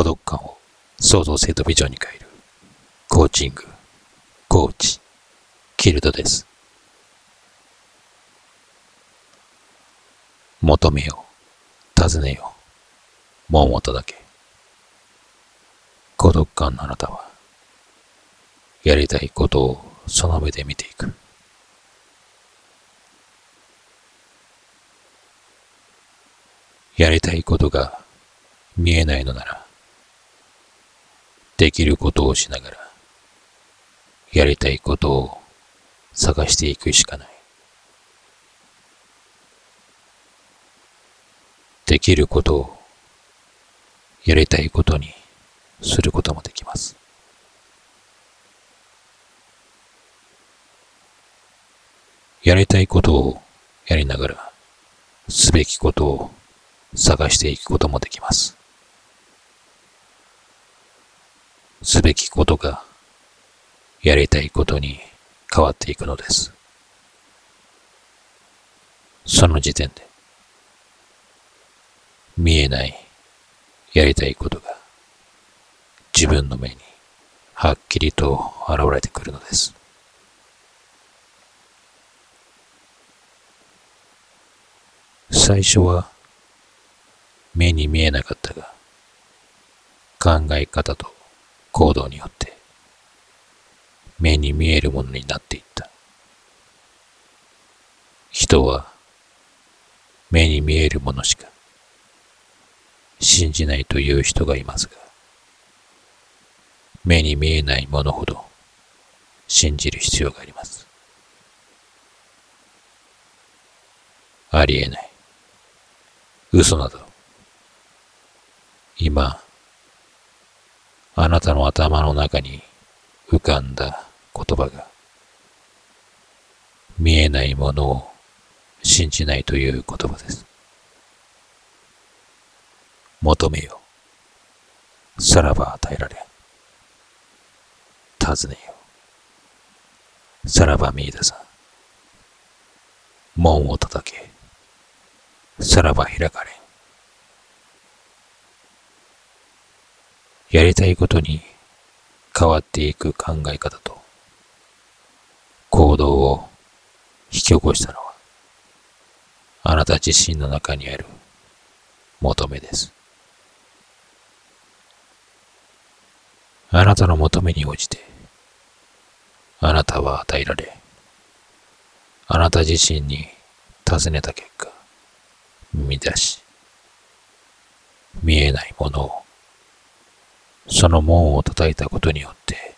孤独感を創造性とビジョンに変えるコーチング、コーチ、キルドです。求めよう、尋ねよう、もうもとだけ。孤独感のあなたは、やりたいことをその目で見ていく。やりたいことが見えないのなら、できることをしながら、やりたいことを探していくしかない。できることをやりたいことにすることもできます。やりたいことをやりながら、すべきことを探していくこともできます。すべきことがやりたいことに変わっていくのです。その時点で見えないやりたいことが自分の目にはっきりと現れてくるのです。最初は目に見えなかったが考え方と行動によって目に見えるものになっていった。人は目に見えるものしか信じないという人がいますが、目に見えないものほど信じる必要があります。ありえない。嘘など。今、あなたの頭の中に浮かんだ言葉が、見えないものを信じないという言葉です。求めよ。さらば与えられ。尋ねよ。さらば見出さ。門を叩け。さらば開かれ。やりたいことに変わっていく考え方と行動を引き起こしたのはあなた自身の中にある求めです。あなたの求めに応じてあなたは与えられあなた自身に尋ねた結果見出し見えないものをその門を叩いたことによって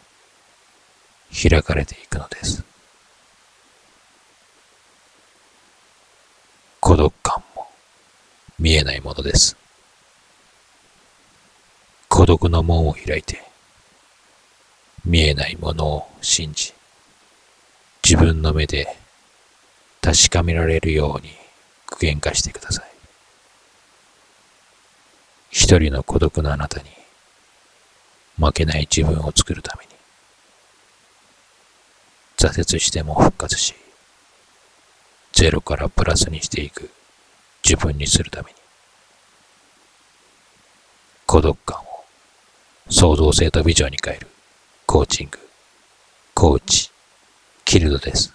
開かれていくのです。孤独感も見えないものです。孤独の門を開いて見えないものを信じ自分の目で確かめられるように具現化してください。一人の孤独なあなたに負けない自分を作るために。挫折しても復活しゼロからプラスにしていく自分にするために。孤独感を創造性とビジョンに変えるコーチングコーチキルドです。